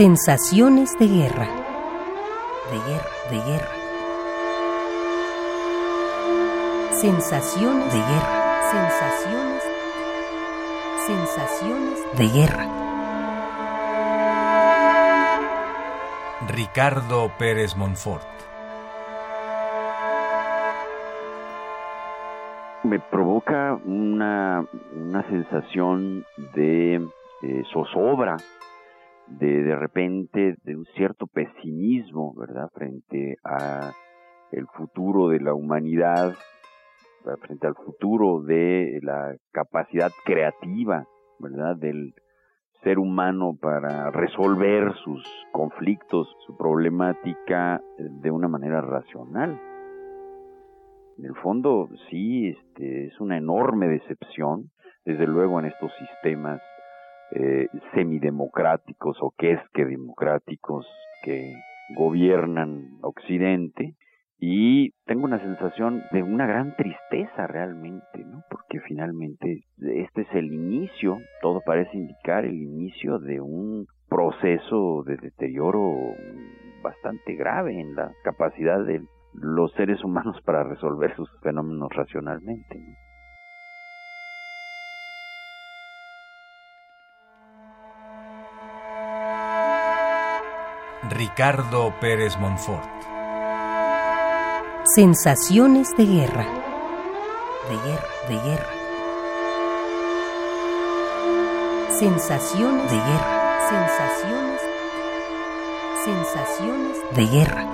Sensaciones de guerra. De guerra, de guerra. Sensaciones de guerra. Sensaciones. Sensaciones de guerra. Ricardo Pérez Monfort. Me provoca una, una sensación de eh, zozobra, de de repente de un cierto pesimismo, ¿verdad? Frente a el futuro de la humanidad, frente al futuro de la capacidad creativa, ¿verdad? Del ser humano para resolver sus conflictos, su problemática de una manera racional. En el fondo, sí, este, es una enorme decepción, desde luego en estos sistemas eh, semidemocráticos o que es que democráticos que gobiernan Occidente y tengo una sensación de una gran tristeza realmente, ¿no? Porque finalmente este es el inicio, todo parece indicar el inicio de un proceso de deterioro bastante grave en la capacidad de los seres humanos para resolver sus fenómenos racionalmente. Ricardo Pérez Monfort. Sensaciones de guerra. De guerra, de guerra. Sensaciones de guerra. Sensaciones. Sensaciones de guerra.